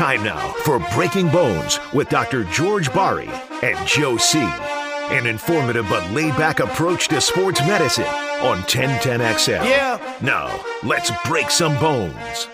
Time now for Breaking Bones with Dr. George Bari and Joe C. An informative but laid back approach to sports medicine on 1010XL. Yeah. Now, let's break some bones.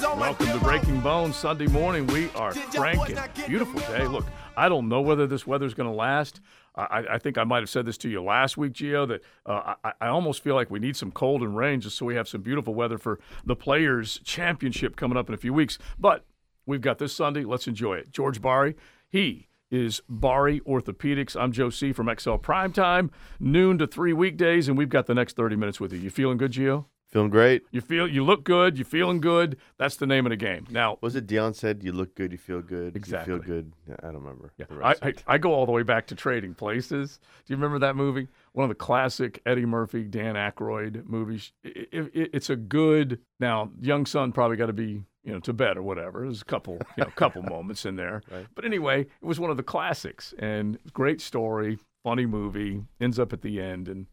Welcome to Breaking Bones Sunday morning. We are cranking. Beautiful day. Look, I don't know whether this weather's going to last. I, I, think I might have said this to you last week, Gio, that uh, I, I, almost feel like we need some cold and rain just so we have some beautiful weather for the Players' Championship coming up in a few weeks. But we've got this Sunday. Let's enjoy it. George Bari, he is Bari Orthopedics. I'm Joe C. from XL Primetime, noon to three weekdays, and we've got the next 30 minutes with you. You feeling good, Gio? Feeling great. You feel you look good. You feeling good. That's the name of the game. Now, was it Deion said you look good, you feel good, exactly. you feel good. I don't remember. Yeah, I, I, I, go all the way back to Trading Places. Do you remember that movie? One of the classic Eddie Murphy, Dan Aykroyd movies. It, it, it's a good. Now, young son probably got to be you know to bed or whatever. There's a couple you know couple moments in there, right. but anyway, it was one of the classics and great story, funny movie. Ends up at the end and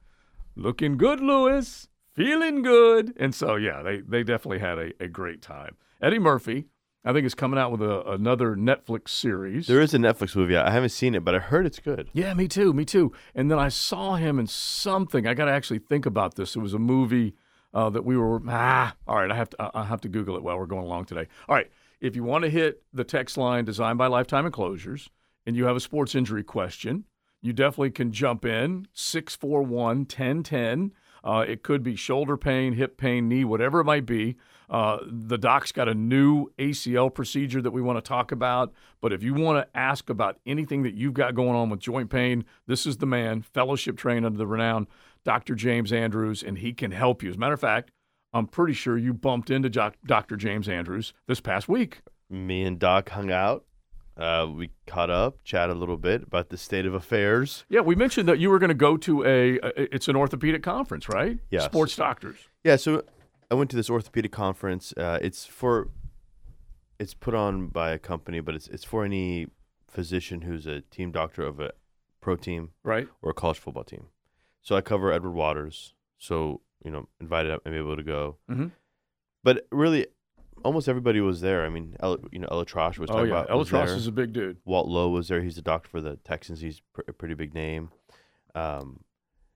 looking good, Louis feeling good. And so, yeah, they, they definitely had a, a great time. Eddie Murphy, I think, is coming out with a, another Netflix series. There is a Netflix movie. I haven't seen it, but I heard it's good. Yeah, me too. Me too. And then I saw him in something. I got to actually think about this. It was a movie uh, that we were. Ah, all right. I have to. I have to Google it while we're going along today. All right. If you want to hit the text line designed by Lifetime Enclosures, and you have a sports injury question, you definitely can jump in 641 1010. Uh, it could be shoulder pain, hip pain, knee, whatever it might be. Uh, the doc's got a new ACL procedure that we want to talk about. But if you want to ask about anything that you've got going on with joint pain, this is the man, fellowship trained under the renowned Dr. James Andrews, and he can help you. As a matter of fact, I'm pretty sure you bumped into Dr. James Andrews this past week. Me and Doc hung out. Uh, we caught up, chatted a little bit about the state of affairs. Yeah, we mentioned that you were going to go to a, a, it's an orthopedic conference, right? Yeah, sports doctors. Yeah, so I went to this orthopedic conference. Uh, it's for, it's put on by a company, but it's it's for any physician who's a team doctor of a pro team, right, or a college football team. So I cover Edward Waters. So you know, invited up and able to go. Mm-hmm. But really, almost everybody was there. I mean, El, you know, ElAttrache was oh, talking yeah. about. ElAttrache is a big dude. Walt Lowe was there. He's a doctor for the Texans. He's pr- a pretty big name. Um,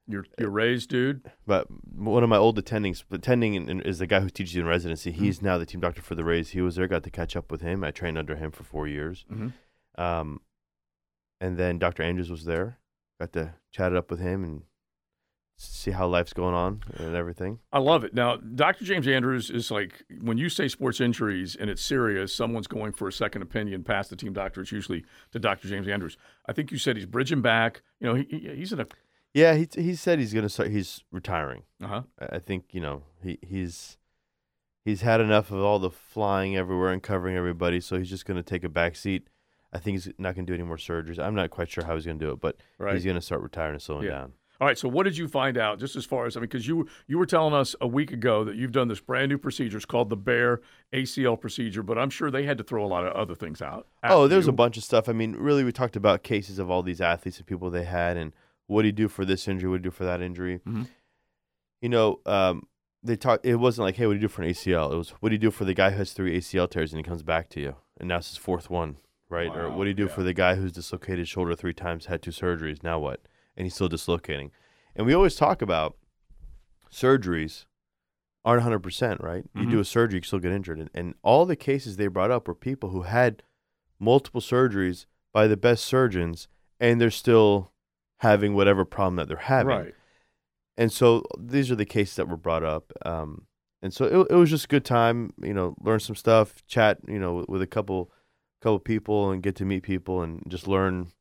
your your Rays dude. But one of my old attendings, attending is the guy who teaches you in residency. Mm-hmm. He's now the team doctor for the Rays. He was there. Got to catch up with him. I trained under him for four years. Mm-hmm. Um, and then Dr. Andrews was there. Got to chat it up with him and see how life's going on and everything. I love it. Now, Dr. James Andrews is like when you say sports injuries and it's serious, someone's going for a second opinion past the team doctor. It's usually to Dr. James Andrews. I think you said he's bridging back. You know, he, he's in a yeah. He he said he's gonna start. He's retiring. Uh huh. I think you know he he's he's had enough of all the flying everywhere and covering everybody, so he's just gonna take a back seat. I think he's not gonna do any more surgeries. I'm not quite sure how he's gonna do it, but right. he's gonna start retiring and slowing yeah. down. All right. So, what did you find out? Just as far as I mean, because you you were telling us a week ago that you've done this brand new procedure. It's called the Bear ACL procedure, but I'm sure they had to throw a lot of other things out. Oh, there's you. a bunch of stuff. I mean, really, we talked about cases of all these athletes and people they had, and what do you do for this injury? What do you do for that injury? Mm-hmm. You know, um, they talked. It wasn't like, hey, what do you do for an ACL? It was, what do you do for the guy who has three ACL tears and he comes back to you, and now it's his fourth one, right? Wow, or what do you do yeah. for the guy who's dislocated shoulder three times, had two surgeries, now what? And he's still dislocating. And we always talk about surgeries aren't 100%, right? Mm-hmm. You do a surgery, you still get injured. And, and all the cases they brought up were people who had multiple surgeries by the best surgeons, and they're still having whatever problem that they're having. Right. And so these are the cases that were brought up. Um, and so it, it was just a good time, you know, learn some stuff, chat, you know, with, with a couple couple people and get to meet people and just learn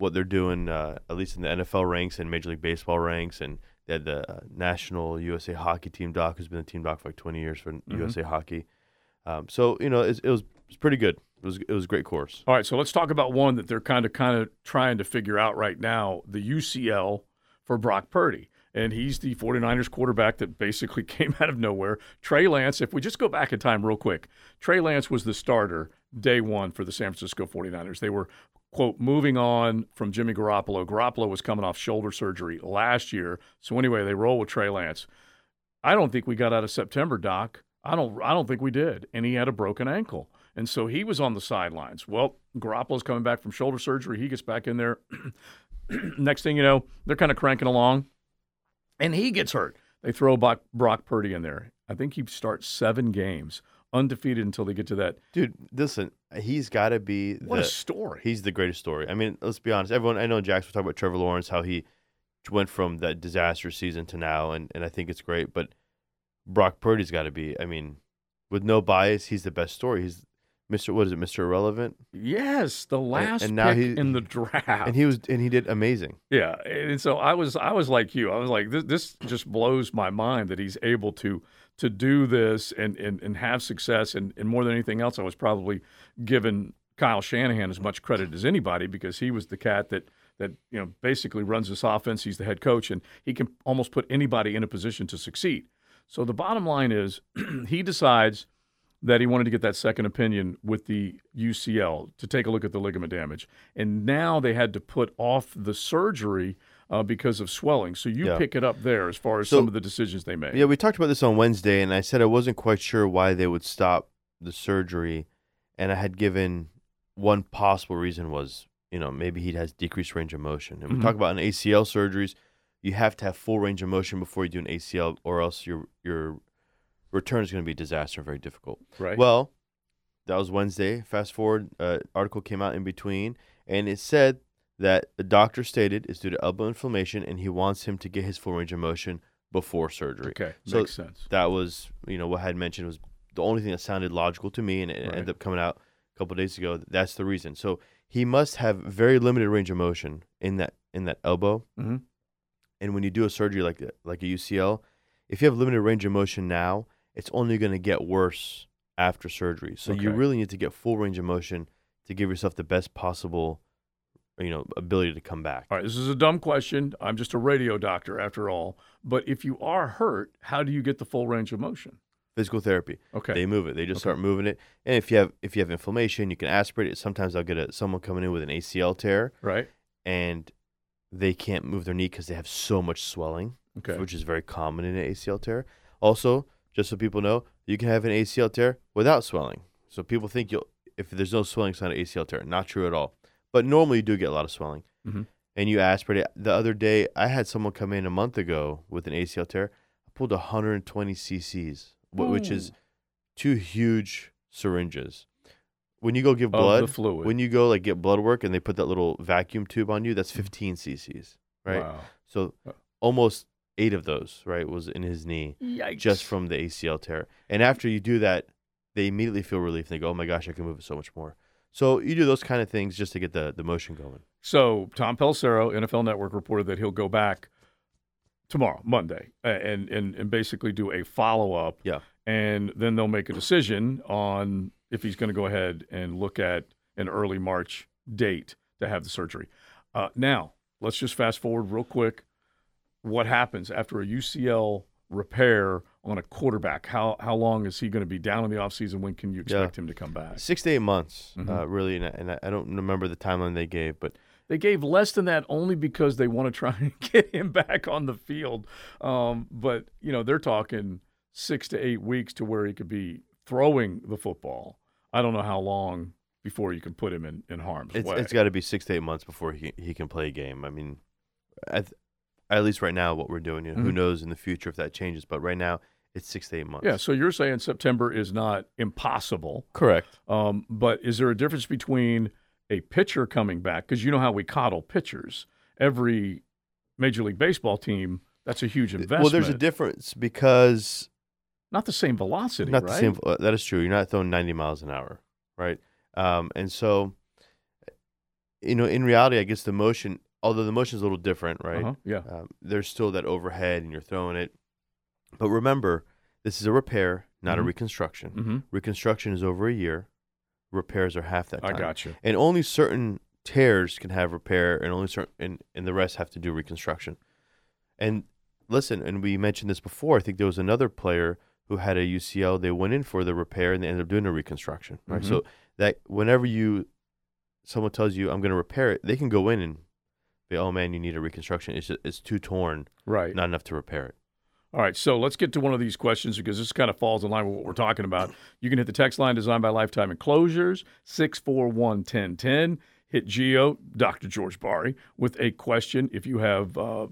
what they're doing, uh, at least in the NFL ranks and Major League Baseball ranks. And they had the uh, national USA hockey team doc, who's been the team doc for like 20 years for Mm-hmm. USA hockey. Um, so, you know, it, it was it was pretty good. It was it was a great course. All right, so let's talk about one that they're kind of kind of trying to figure out right now, the UCL for Brock Purdy. And he's the 49ers quarterback that basically came out of nowhere. Trey Lance, if we just go back in time real quick, Trey Lance was the starter day one for the San Francisco 49ers. They were, quote, moving on from Jimmy Garoppolo. Garoppolo was coming off shoulder surgery last year. So anyway, they roll with Trey Lance. I don't think we got out of September, Doc, I don't I don't think we did. And he had a broken ankle. And so he was on the sidelines. Well, Garoppolo's coming back from shoulder surgery. He gets back in there. Next thing you know, they're kind of cranking along. And he gets hurt. They throw Brock, Purdy in there. I think he starts seven games undefeated until they get to that. Dude, listen, he's got to be. What the, a story! He's the greatest story. I mean, let's be honest. Everyone, I know Jackson was talking about Trevor Lawrence, how he went from that disaster season to now, and, and I think it's great. But Brock Purdy's got to be. I mean, with no bias, he's the best story. He's Mr. What is it, Mr. Irrelevant? Yes, the last and now pick he- in the draft. And he was, and he did amazing. Yeah, and so I was I was like you. I was like this this just blows my mind that he's able to to do this and and, and have success and, and more than anything else I was probably giving Kyle Shanahan as much credit as anybody because he was the cat that that you know basically runs this offense. He's the head coach and he can almost put anybody in a position to succeed. So the bottom line is he decides that he wanted to get that second opinion with the UCL to take a look at the ligament damage. And now they had to put off the surgery uh, because of swelling. So you Yeah. pick it up there as far as So- some of the decisions they made. Yeah, we talked about this on Wednesday, and I said I wasn't quite sure why they would stop the surgery, and I had given one possible reason was you know maybe he has decreased range of motion, and we Mhm. talk about in ACL surgeries, you have to have full range of motion before you do an ACL, or else your your return is going to be a disaster, and very difficult. right? Well, that was Wednesday. Fast forward, uh, article came out in between, and it said that the doctor stated is due to elbow inflammation, and he wants him to get his full range of motion before surgery. okay, so makes sense. That was, you know, what I had mentioned was the only thing that sounded logical to me, and it Right. ended up coming out a couple days ago. That's the reason. So he must have very limited range of motion in that in that elbow, hmm and when you do a surgery like that, like a UCL, if you have limited range of motion now, it's only going to get worse after surgery. So you really need to get full range of motion to give yourself the best possible, you know, ability to come back. All right, this is a dumb question. I'm just a radio doctor after all. But if you are hurt, how do you get the full range of motion? Physical therapy. Okay. They move it. They just Okay. start moving it. And if you have if you have inflammation, you can aspirate it. Sometimes I'll get a, someone coming in with an ACL tear right? and they can't move their knee because they have so much swelling, Okay. which is very common in an ACL tear. Also, just so people know, you can have an ACL tear without swelling. So people think you'll if there's no swelling, it's not an ACL tear. Not true at all. But normally you do get a lot of swelling. Mhm. And you aspirate it. The other day, I had someone come in a month ago with an ACL tear. I pulled 120 cc's, wh- which is two huge syringes. When you go give blood, the fluid. when you go like get blood work and they put that little vacuum tube on you, that's 15 cc's, right? Wow. So Uh. almost eight of those, right, was in his knee Yikes. just from the ACL tear. And after you do that, they immediately feel relief. and They go, "Oh my gosh, I can move it so much more." So you do those kind of things just to get the the motion going. So Tom Pelissero, NFL Network, reported that he'll go back tomorrow, Monday, and and and basically do a follow up. Yeah. And then they'll make a decision on if he's going to go ahead and look at an early March date to have the surgery. Uh, now, let's just fast forward real quick. What happens after a UCL repair on a quarterback? How how long is he going to be down in the offseason? When can you Yeah. expect him to come back? Six to eight months, Mhm. uh, really. And, I- and I- I don't remember the timeline they gave, but They gave less than that only because they want to try and get him back on the field. Um, but you know they're talking six to eight weeks to where he could be throwing the football. I don't know how long before you can put him in, in harm's it's way. it's got to be six to eight months before he he can play a game. I mean, at, at least right now, what we're doing, you know, who Mhm. knows in the future if that changes? But right now, it's six to eight months. yeah, so you're saying September is not impossible, correct. um, but is there a difference between a pitcher coming back? Because you know how we coddle pitchers. Every Major League Baseball team, that's a huge investment. Well, there's a difference because not the same velocity, not right? the same. That is true. You're not throwing 90 miles an hour, right? Um, and so, you know, in reality, I guess the motion, although the motion is a little different, right? Uh-huh, Yeah. Um, there's still that overhead, and you're throwing it. But remember, this is a repair, not a Mhm. reconstruction. Mm-hmm. Reconstruction is over a year. Repairs are half that I time. got you. And only certain tears can have repair, and only certain, and, and the rest have to do reconstruction. And listen, and we mentioned this before. I think there was another player who had a UCL. They went in for the repair, and they ended up doing a reconstruction. Right. Mhm. So that whenever you, someone tells you I'm going to repair it, they can go in and be, oh man, you need a reconstruction. It's just, it's too torn, Right. not enough to repair it. All right, so let's get to one of these questions because this kind of falls in line with what we're talking about. You can hit the text line designed by Lifetime Enclosures, 641 1010. Hit Geo, Dr. George Barry, with a question if you have uh,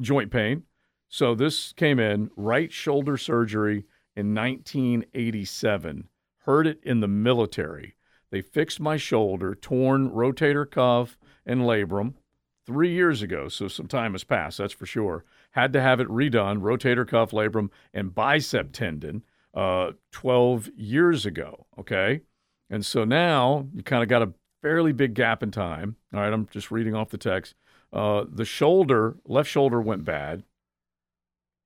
joint pain. So this came in right shoulder surgery in 1987. Heard it in the military. They fixed my shoulder, torn rotator cuff and labrum three years ago. So some time has passed, that's for sure. Had to have it redone, rotator cuff, labrum, and bicep tendon, uh, 12 years ago. Okay. And so now you kind of got a fairly big gap in time. All right. I'm just reading off the text. Uh, the shoulder, left shoulder went bad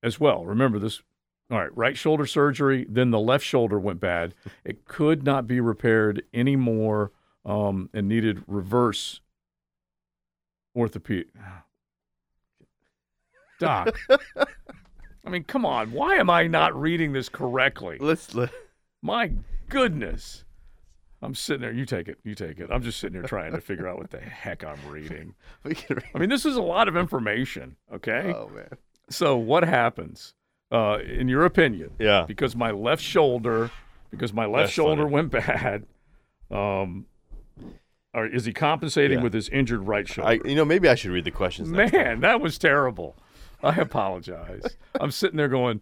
as well. Remember this. All right, right shoulder surgery, then the left shoulder went bad. It could not be repaired anymore um, and needed reverse orthopedic. Doc, I mean, come on. Why am I not reading this correctly? Let's let, My goodness. I'm sitting there. You take it. You take it. I'm just sitting here trying to figure out what the heck I'm reading. we. I mean, this is a lot of information, okay? Oh man. So, what happens, uh, in your opinion? Yeah. Because my left shoulder, because my left That's shoulder funny. went bad, um, or is he compensating Yeah. with his injured right shoulder? I you know maybe I should read the questions. next time. Man, that was terrible. I apologize. I'm sitting there going,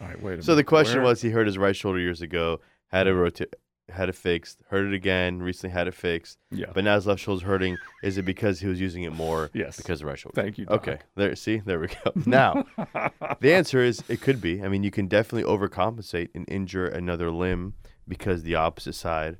all right, wait a minute. So the question where- was, he hurt his right shoulder years ago, had it rota- had it fixed, hurt it again, recently had it fixed, yeah. but now his left shoulder's hurting. Is it because he was using it more? Yes. Because of the right shoulder. Thank you. Doc. Okay. There. See. There we go. Now, the answer is it could be. I mean, you can definitely overcompensate and injure another limb because the opposite side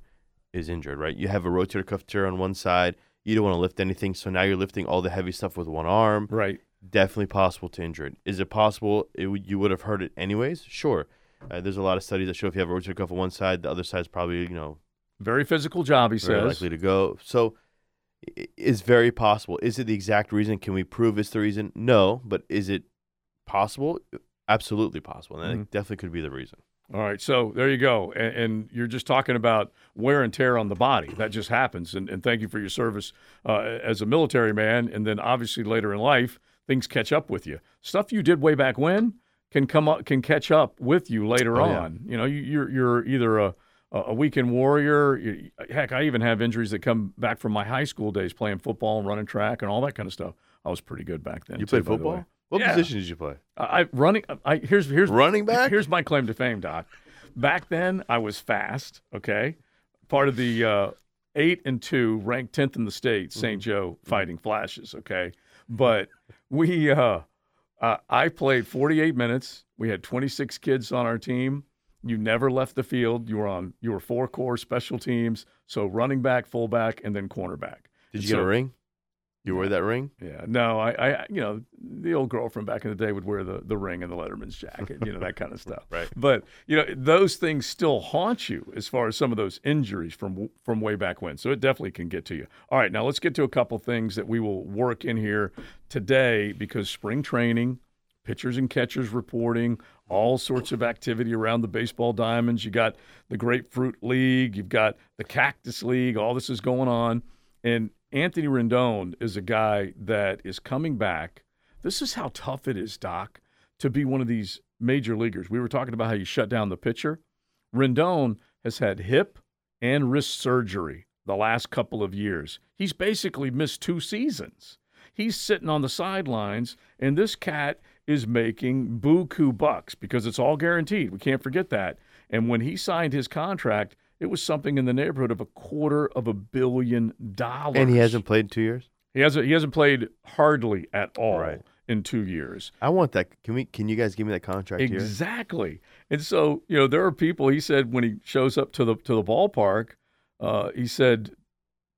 is injured. Right. You have a rotator cuff tear on one side. You don't want to lift anything, so now you're lifting all the heavy stuff with one arm. right. definitely possible to injure it. Is it possible it would, you would have hurt it anyways? Sure. Uh, there's a lot of studies that show if you have a rotator cuff on one side, the other side's probably you know Very physical job, he very says. likely to go. So it's very possible. Is it the exact reason? Can we prove it's the reason? No, but is it possible? Absolutely possible, and Mhm. it definitely could be the reason. All right, so there you go, and, and you're just talking about wear and tear on the body. That just happens, and, and thank you for your service uh, as a military man, and then obviously later in life things catch up with you. Stuff you did way back when can come up, can catch up with you later Oh, yeah. on. You know, you, you're you're either a a weekend warrior. You, heck, I even have injuries that come back from my high school days playing football and running track and all that kind of stuff. I was pretty good back then. You too, played football? What Yeah. position did you play? I I- running. I here's here's Running back? Here's my claim to fame, Doc. Back then, I was fast. Okay, part of the uh, eight and two, ranked tenth in the state, St. Joe Fighting Flashes. Okay, but we, uh, uh, I played 48 minutes. We had 26 kids on our team. You never left the field. You were on. You were four core special teams. So running back, fullback, and then cornerback. Did you So- get a ring? You wore that ring? Yeah, no, I, I, you know, the old girlfriend back in the day would wear the, the ring and the Letterman's jacket, you know, that kind of stuff. Right. But you know, those things still haunt you as far as some of those injuries from from way back when. So it definitely can get to you. All right, now let's get to a couple things that we will work in here today because spring training, pitchers and catchers reporting, all sorts of activity around the baseball diamonds. You got the Grapefruit League, you've got the Cactus League. All this is going on, and Anthony Rendon is a guy that is coming back. This is how tough it is, Doc, to be one of these major leaguers. We were talking about how you shut down the pitcher. Rendon has had hip and wrist surgery the last couple of years. He's basically missed two seasons. He's sitting on the sidelines, and this cat is making buku bucks because it's all guaranteed. We can't forget that. And when he signed his contract, it was something in the neighborhood of a quarter of a billion dollars. And he hasn't played in two years. He hasn't. He hasn't played hardly at all Right. in two years. I want that. Can we? Can you guys give me that contract here? Exactly. And so, you know, there are people. He said when he shows up to the to the ballpark, uh, he said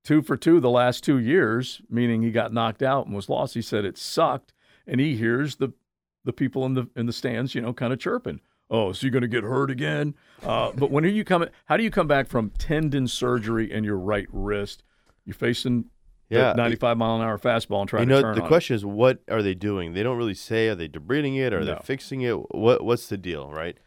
two for two the last two years, meaning he got knocked out and was lost. He said it sucked, and he hears the the people in the in the stands, you know, kind of chirping. Oh, so you're going to get hurt again? Uh, but when are you coming? How do you come back from tendon surgery in your right wrist? You're facing Yeah, the 95 mile an hour fastball and trying you to know, turn the on question is, what are they doing? They don't really say. Are they debriding it? Are No. they fixing it? What What's the deal, right?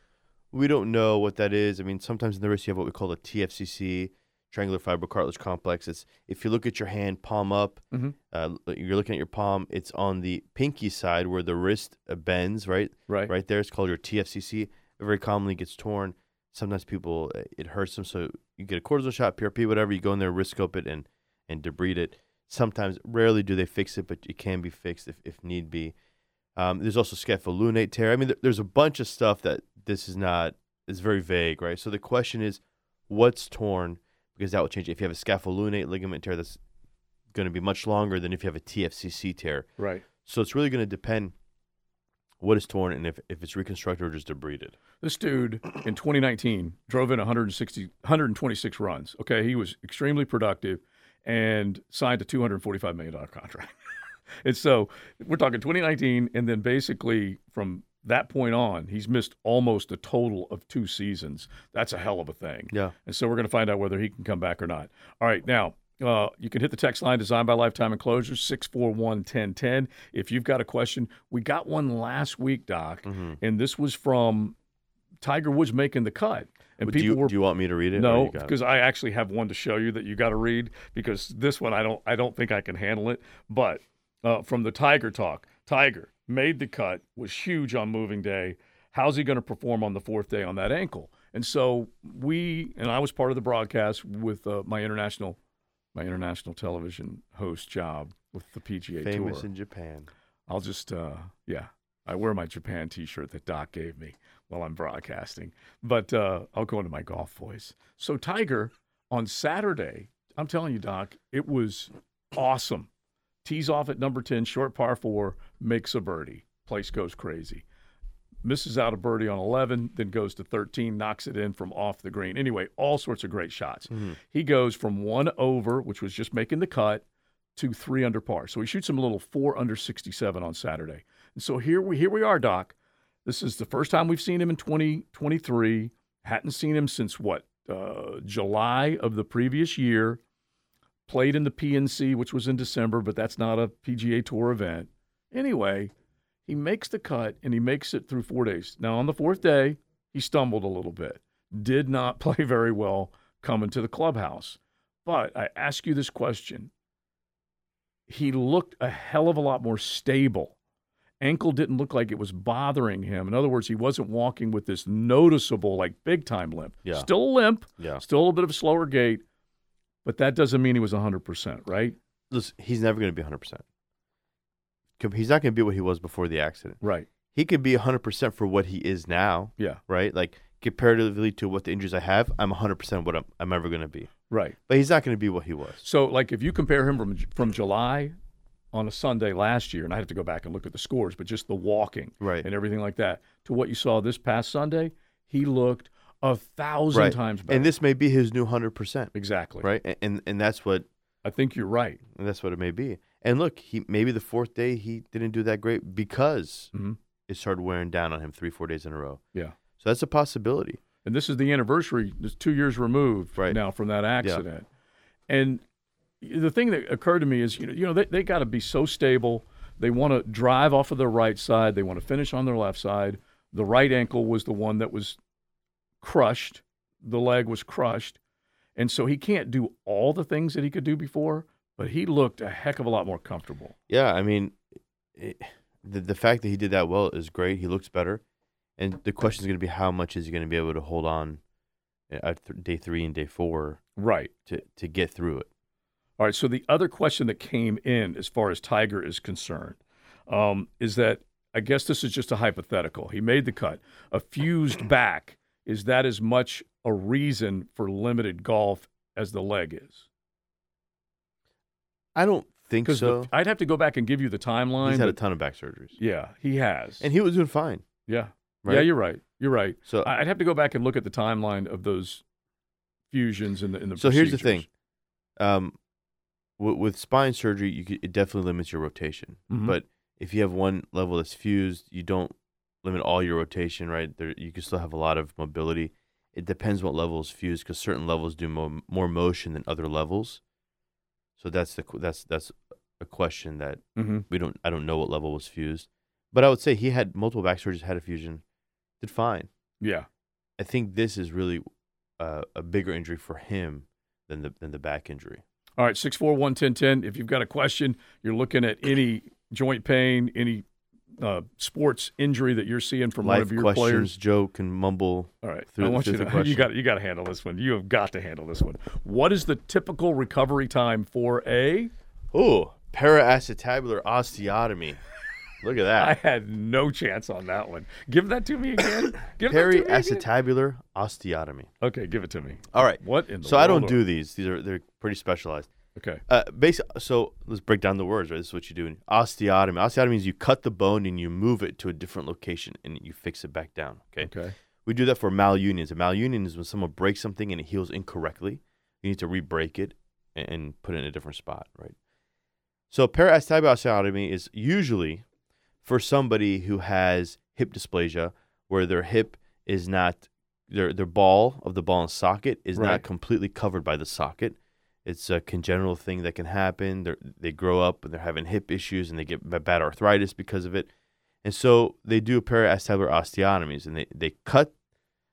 We don't know what that is. I mean, sometimes in the wrist you have what we call a TFCC, triangular fibrocartilage complex. It's if you look at your hand, palm up, Mhm. uh, you're looking at your palm. It's on the pinky side where the wrist bends, right? Right. Right there. It's called your TFCC. It very commonly gets torn. Sometimes people uh, it hurts them, so you get a cortisone shot, PRP, whatever. You go in there, wrist scope it, and and debride it. Sometimes, rarely do they fix it, but it can be fixed if, if need be. Um, there's also scapholunate tear. I mean, there, there's a bunch of stuff that this is not. It's very vague, right? So the question is, what's torn? Because that will change. If you have a scapholunate ligament tear, that's going to be much longer than if you have a TFCC tear. Right. So it's really going to depend what is torn and if, if it's reconstructed or just debrided. This dude in 2019 drove in 160, 126 runs. Okay, he was extremely productive and signed a 245 million dollar contract. and so we're talking 2019, and then basically from that point on, he's missed almost a total of two seasons. That's a hell of a thing. Yeah. And so we're going to find out whether he can come back or not. All right, now. Uh, you can hit the text line designed by Lifetime Enclosures, 641 1010. If you've got a question, we got one last week, Doc, Mm-hmm. and this was from Tiger Woods making the cut. And do, people you, were do you want me to read it? no, you got it? because I actually have one to show you that you got to read because this one I don't I don't think I can handle it. But uh, from the Tiger talk, Tiger made the cut, was huge on moving day. How's he going to perform on the fourth day on that ankle? And so we and I was part of the broadcast with uh, my international my international television host job with the PGA famous Tour. in Japan. I'll just, uh, yeah, I wear my Japan T-shirt that Doc gave me while I'm broadcasting, but uh, I'll go into my golf voice. So Tiger on Saturday, I'm telling you, Doc, it was awesome. Tees off at number ten, short par four, makes a birdie. Place goes crazy. Misses out a birdie on 11, then goes to 13, knocks it in from off the green. Anyway, all sorts of great shots. He goes from one over, which was just making the cut, to three under par. So he shoots him a little four under 67 on Saturday. And so here we here we are, Doc. This is the first time we've seen him in 2023. Hadn't seen him since what uh, July of the previous year. Played in the PNC, which was in December, but that's not a PGA Tour event. Anyway, he makes the cut and he makes it through four days. Now on the fourth day, he stumbled a little bit. Did not play very well coming to the clubhouse. But I ask you this question he looked a hell of a lot more stable. Ankle didn't look like it was bothering him. In other words, he wasn't walking with this noticeable, like big time limp. Yeah. Still a limp, Yeah. still a little bit of a slower gait, but that doesn't mean he was 100%, right? Listen, he's never going to be 100%. He's not going to be what he was before the accident. Right. He could be 100% for what he is now, Yeah. right? Like, comparatively to what the injuries I have, I'm 100% what I'm, I'm ever going to be. Right. But he's not going to be what he was. So, like, if you compare him from from July on a Sunday last year, and I have to go back and look at the scores, but just the walking Right. and everything like that to what you saw this past Sunday, he looked a thousand Right. times better. And this may be his new 100%, exactly right? And, and that's what I think you're right. and that's what it may be. And look, he maybe the fourth day he didn't do that great because Mhm. it started wearing down on him 3-4 days in a row. Yeah. So that's a possibility. And this is the anniversary. It's two years removed Right. now from that accident. And the thing that occurred to me is, you know, you know, they, they got to be so stable. They want to drive off of their right side. They want to finish on their left side. The right ankle was the one that was crushed. The leg was crushed. And so he can't do all the things that he could do before, but he looked a heck of a lot more comfortable. Yeah, I mean, it, the the fact that he did that well is great. He looks better, and the question is going to be how much is he going to be able to hold on at th- day three and day four Right. to to get through it. All right. So the other question that came in, as far as Tiger is concerned, um, is that I guess this is just a hypothetical. He made the cut. A fused back is that as much a reason for limited golf as the leg is? I don't think so. I'd have to go back and give you the timeline. He's had a ton of back surgeries, yeah, he has. and he was doing fine. yeah, Right? yeah, you're right. You're right. So I'd have to go back and look at the timeline of those fusions in the in the. so here's the thing. Um, with, with spine surgery, you could, it definitely limits your rotation. Mhm. But if you have one level that's fused, you don't limit all your rotation, right? There, you can still have a lot of mobility. It depends what level is fused, because certain levels do mo- more motion than other levels. So that's the that's that's a question that Mhm. we don't. I don't know what level was fused, but I would say he had multiple back surgeries, had a fusion, did fine. Yeah. I think this is really uh, a bigger injury for him than the than the back injury. All right, 641 1010. If you've got a question, you're looking at any joint pain, any uh, sports injury that you're seeing from Life one of your questions, players. Joe can mumble. All right, through- I want you to you got you got to handle this one. You have got to handle this one. What is the typical recovery time for a? Oh, periacetabular osteotomy. Look at that. I had no chance on that one. Give that to me again. Give that to me again. Periacetabular osteotomy. Okay, give it to me. All right. What in the So I don't do these. These are they're pretty specialized. Okay. Uh, basic, so let's break down the words. Right, this is what you do. In osteotomy. Osteotomy means you cut the bone and you move it to a different location and you fix it back down. Okay. Okay. We do that for malunions. A malunion is when someone breaks something and it heals incorrectly. You need to re-break it and, and put it in a different spot, right? So periacetabular osteotomy is usually for somebody who has hip dysplasia, where their hip is not their their ball of the ball and socket is Right. not completely covered by the socket. It's a congenital thing that can happen. They they grow up and they're having hip issues and they get bad arthritis because of it. And so they do periacetabular osteotomies and they, they cut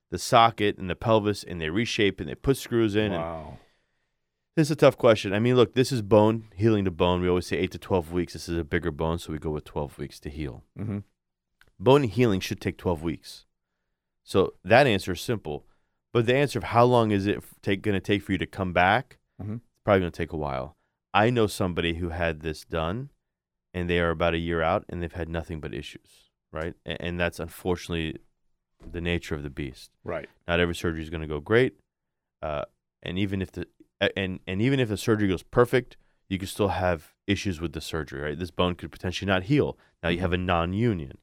the socket and the pelvis and they reshape and they put screws in. And Wow. this is a tough question. I mean, look, this is bone healing to bone. We always say eight to 12 weeks. This is a bigger bone, so we go with 12 weeks to heal. Mm-hmm. Bone healing should take 12 weeks. So that answer is simple. But the answer of how long is it take, going to take for you to come back, Mhm. it's probably going to take a while. I know somebody who had this done, and they are about a year out, and they've had nothing but issues, right? And, and that's unfortunately the nature of the beast. Right. Not every surgery is going to go great, uh, and even if the and and even if the surgery goes perfect, you can still have issues with the surgery. Right, this bone could potentially not heal. Now you have a non-union,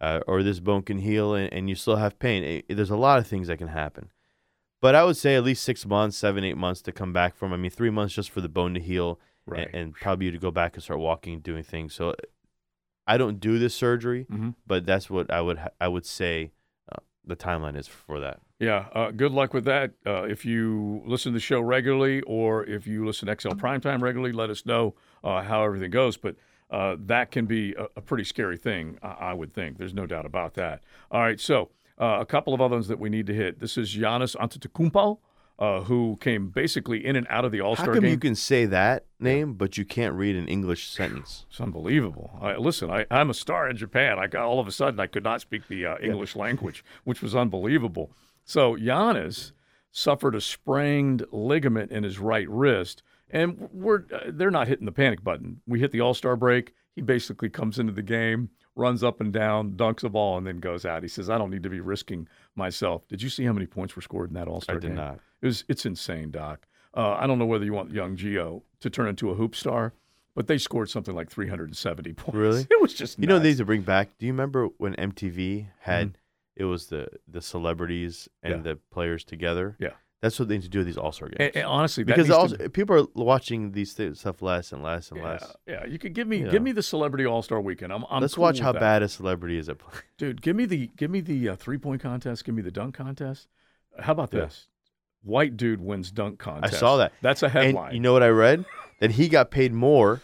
uh, or this bone can heal and, and you still have pain. Eh, there's a lot of things that can happen, but I would say at least six months, seven, eight months to come back from. I mean, three months just for the bone to heal, Right. and, and probably you to go back and start walking and doing things. So I don't do this surgery, mm-hmm. but that's what I would I would say uh, the timeline is for that. Yeah, uh, good luck with that. Uh, if you listen to the show regularly or if you listen to XL Primetime regularly, let us know uh, how everything goes. But uh, that can be a, a pretty scary thing, I, I would think. There's no doubt about that. All right, so uh, a couple of other ones that we need to hit. This is Giannis Antetokounmpo, uh, who came basically in and out of the All How Star come game. you can say that name, but you can't read an English sentence? It's unbelievable. I, listen, I, I'm a star in Japan. I got all of a sudden I could not speak the uh, English language, which was unbelievable. So Giannis suffered a sprained ligament in his right wrist, and we're uh, they're not hitting the panic button. We hit the All Star break. He basically comes into the game, runs up and down, dunks a ball, and then goes out. He says, "I don't need to be risking myself." Did you see how many points were scored in that All Star game? I did not. It was it's insane, Doc. Uh, I don't know whether you want young Gio to turn into a hoop star, but they scored something like 370 points. Really? It was just You know, nuts. these to bring back. Do you remember when MTV had Mm-hmm. it was the the celebrities and the players together? Yeah. That's what they need to do with these All Star games. And, and honestly, because also to- people are watching these th- stuff less and less and yeah, less. yeah, you could give me You give know. me the celebrity All Star weekend. I'm, I'm Let's cool watch how that. bad a celebrity is at playing. dude. Give me the give me the uh, three point contest. Give me the dunk contest. How about Yeah. this? White dude wins dunk contest. I saw that. That's a headline. And you know what I read? that he got paid more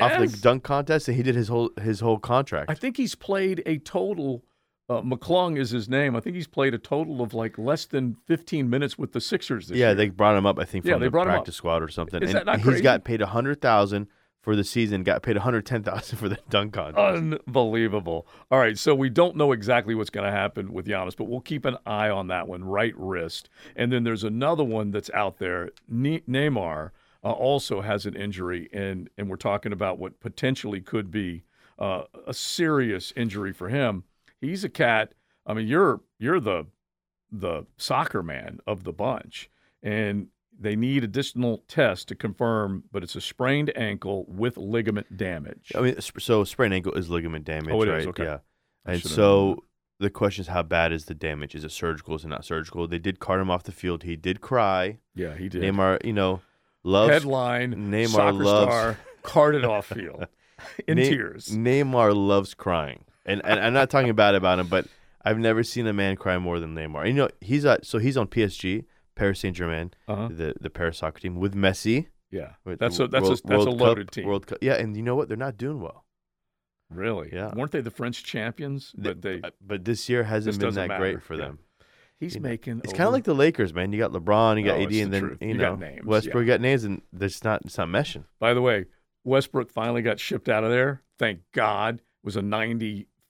off the dunk contest than he did his whole his whole contract. I think he's played a total. Uh, McClung is his name. I think he's played a total of like less than 15 minutes with the Sixers this yeah, year. they brought him up. I think from Yeah, they the brought him up. practice squad or something. Is and that not he's crazy? got paid a hundred thousand for the season. Got paid a hundred ten thousand for the dunk contest. Unbelievable. All right, so we don't know exactly what's going to happen with Giannis, but we'll keep an eye on that one, right wrist. And then there's another one that's out there. Ne- Neymar uh, also has an injury, and and we're talking about what potentially could be uh, a serious injury for him. He's a cat. I mean, you're you're the the soccer man of the bunch, and they need additional tests to confirm, but it's a sprained ankle with ligament damage. I mean, so sprained ankle is ligament damage, Oh, it is, right? okay. Yeah. I And known so the question is, how bad is the damage? Is it surgical? Is it not surgical? They did cart him off the field. He did cry. Yeah, he did. Neymar, you know, loves Headline: Neymar loves- star carted off field in Ne- tears. Neymar loves crying, and, and I'm not talking bad about him, but I've never seen a man cry more than Neymar. And, you know, he's at so he's on PSG, Paris Saint Germain, Uh-huh. the the Paris soccer team with Messi. Yeah, with that's a that's World- a that's a loaded Cup- team. World Cup. Yeah, and you know what? They're not doing well. really? Yeah. Weren't they the French champions? But they but this year hasn't This been that great for yeah. them. He's You know, making. It's kind of like the Lakers, man. You got LeBron, you got Oh, AD, and the then you You know got names, Westbrook. You got names, and there's not it's not meshing. By the way, Westbrook finally got shipped out of there. Thank God. It was a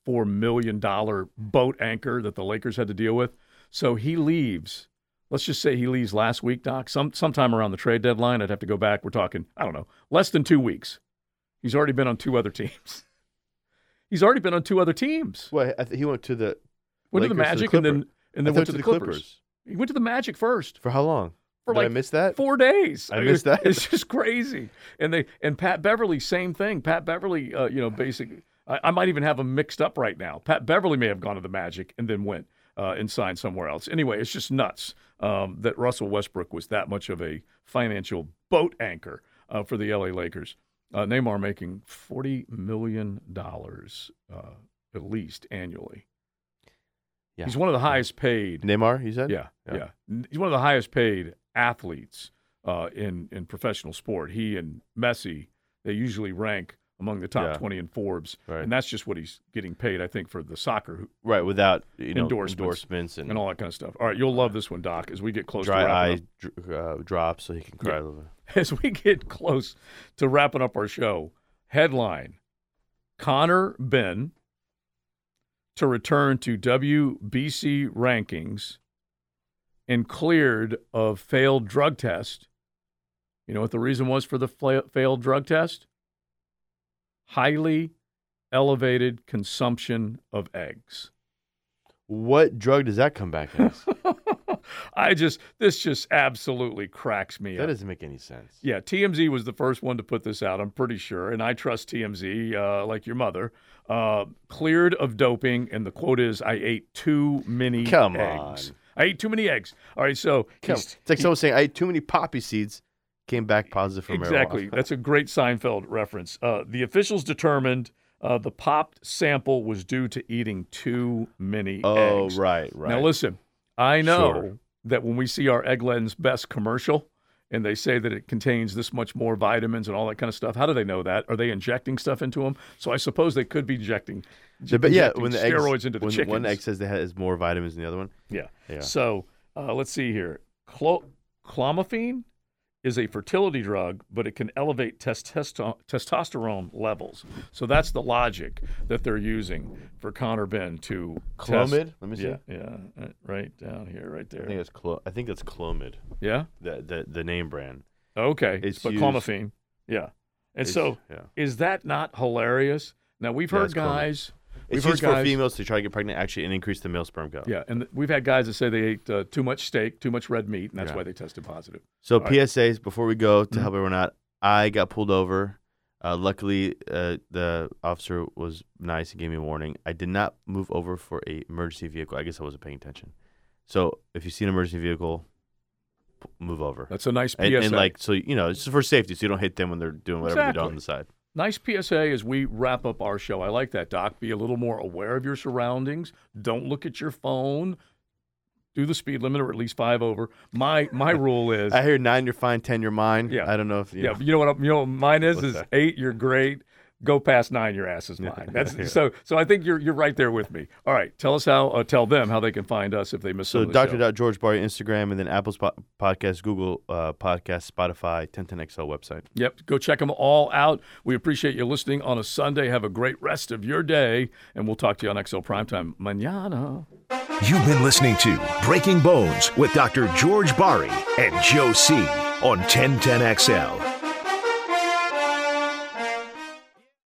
ninety-four million dollar boat anchor that the Lakers had to deal with. So he leaves. Let's just say he leaves last week, Doc. Some sometime around the trade deadline. I'd have to go back. We're talking, I don't know, less than two weeks. He's already been on two other teams. He's already been on two other teams. Well, I th- he went to the Went to the Lakers to the Magic and then and then went to the the Clippers. Clippers. He went to the Magic first. for how long? For Did I like miss that? four days. I missed that. It's just crazy. And they and Pat Beverley, same thing. Pat Beverley, uh, you know, basically, I, I might even have them mixed up right now. Pat Beverley may have gone to the Magic and then went uh, and signed somewhere else. Anyway, it's just nuts um, that Russell Westbrook was that much of a financial boat anchor uh, for the LA Lakers. Uh, Neymar making forty million dollars uh, at least annually. Yeah. He's one of the highest paid. Neymar, you said? Yeah, Yeah. yeah, He's one of the highest paid athletes uh, in in professional sport. He and Messi, they usually rank among the top Yeah. 20 in Forbes, Right. and that's just what he's getting paid. I think for the soccer Right, without you know Endorsements. endorsements and, and all that kind of stuff. All right, you'll love this one, Doc. As we get close dry to eye dr- uh, drops so he can cry Yeah. a little bit. as we get close to wrapping up our show, headline: Conor Benn to return to WBC rankings and cleared of failed drug test. You know what the reason was for the failed drug test? Highly elevated consumption of eggs. What drug does that come back as? I just this just absolutely cracks me that up. doesn't make any sense. Yeah, TMZ was the first one to put this out. I'm pretty sure, and I trust TMZ uh, like your mother. Uh, cleared of doping, and the quote is, "I ate too many Come eggs. on. I ate too many eggs." All right, so Come- It's like someone saying I ate too many poppy seeds, came back positive for exactly. marijuana. That's a great Seinfeld reference. Uh, the officials determined uh, the popped sample was due to eating too many oh, eggs. right, right. Now listen, I know Sure. that when we see our Eggland's Best commercial and they say that it contains this much more vitamins and all that kind of stuff, how do they know that? Are they injecting stuff into them? So I suppose they could be injecting, So, but yeah, when the steroids eggs, into the when chickens. one egg says that has more vitamins than the other one. yeah. Yeah. So uh, let's see here. Clo- clomiphene is a fertility drug, but it can elevate testosterone, testosterone levels. So that's the logic that they're using for Conor Benn to test- Clomid? Let me see. Yeah, yeah, right down here, right there. I think it's clo- I think that's Clomid, Yeah. the the, the name brand. Okay, It's but used- clomiphene, yeah. And It's- so, yeah. is that not hilarious? Now we've heard it's Clomid. guys, we've It's heard used guys, for females to try to get pregnant actually and increase the male sperm count. yeah, and th- we've had guys that say they ate uh, too much steak, too much red meat, and that's Yeah. why they tested positive. So All right. PSAs before we go to Mhm. help everyone out. I got pulled over. Uh, luckily, uh, the officer was nice and gave me a warning. I did not move over for a emergency vehicle. I guess I wasn't paying attention. So if you see an emergency vehicle, p- move over. That's a nice PSA. And, and like so, you know, it's for safety, so you don't hit them when they're doing whatever they're doing on the side. Nice PSA as we wrap up our show. I like that, Doc. Be a little more aware of your surroundings. Don't look at your phone. Do the speed limit or at least five over. My my rule is I hear nine, you're fine. Ten, you're mine. Yeah. I don't know if you yeah. know. You know what? You know what mine is What's is that? eight. You're great. Go past nine. Your ass is mine. That's Yeah. so. So I think you're you're right there with me. All right. Tell us how. Uh, tell them how they can find us if they miss So some of the show. Dr. George Barry Instagram and then Apple Spot- Podcast, Google uh, Podcast, Spotify, 1010XL website. Yep. Go check them all out. We appreciate you listening on a Sunday. Have a great rest of your day, and we'll talk to you on XL Primetime mañana. You've been listening to Breaking Bones with Dr. George Barry and Joe C on 1010XL.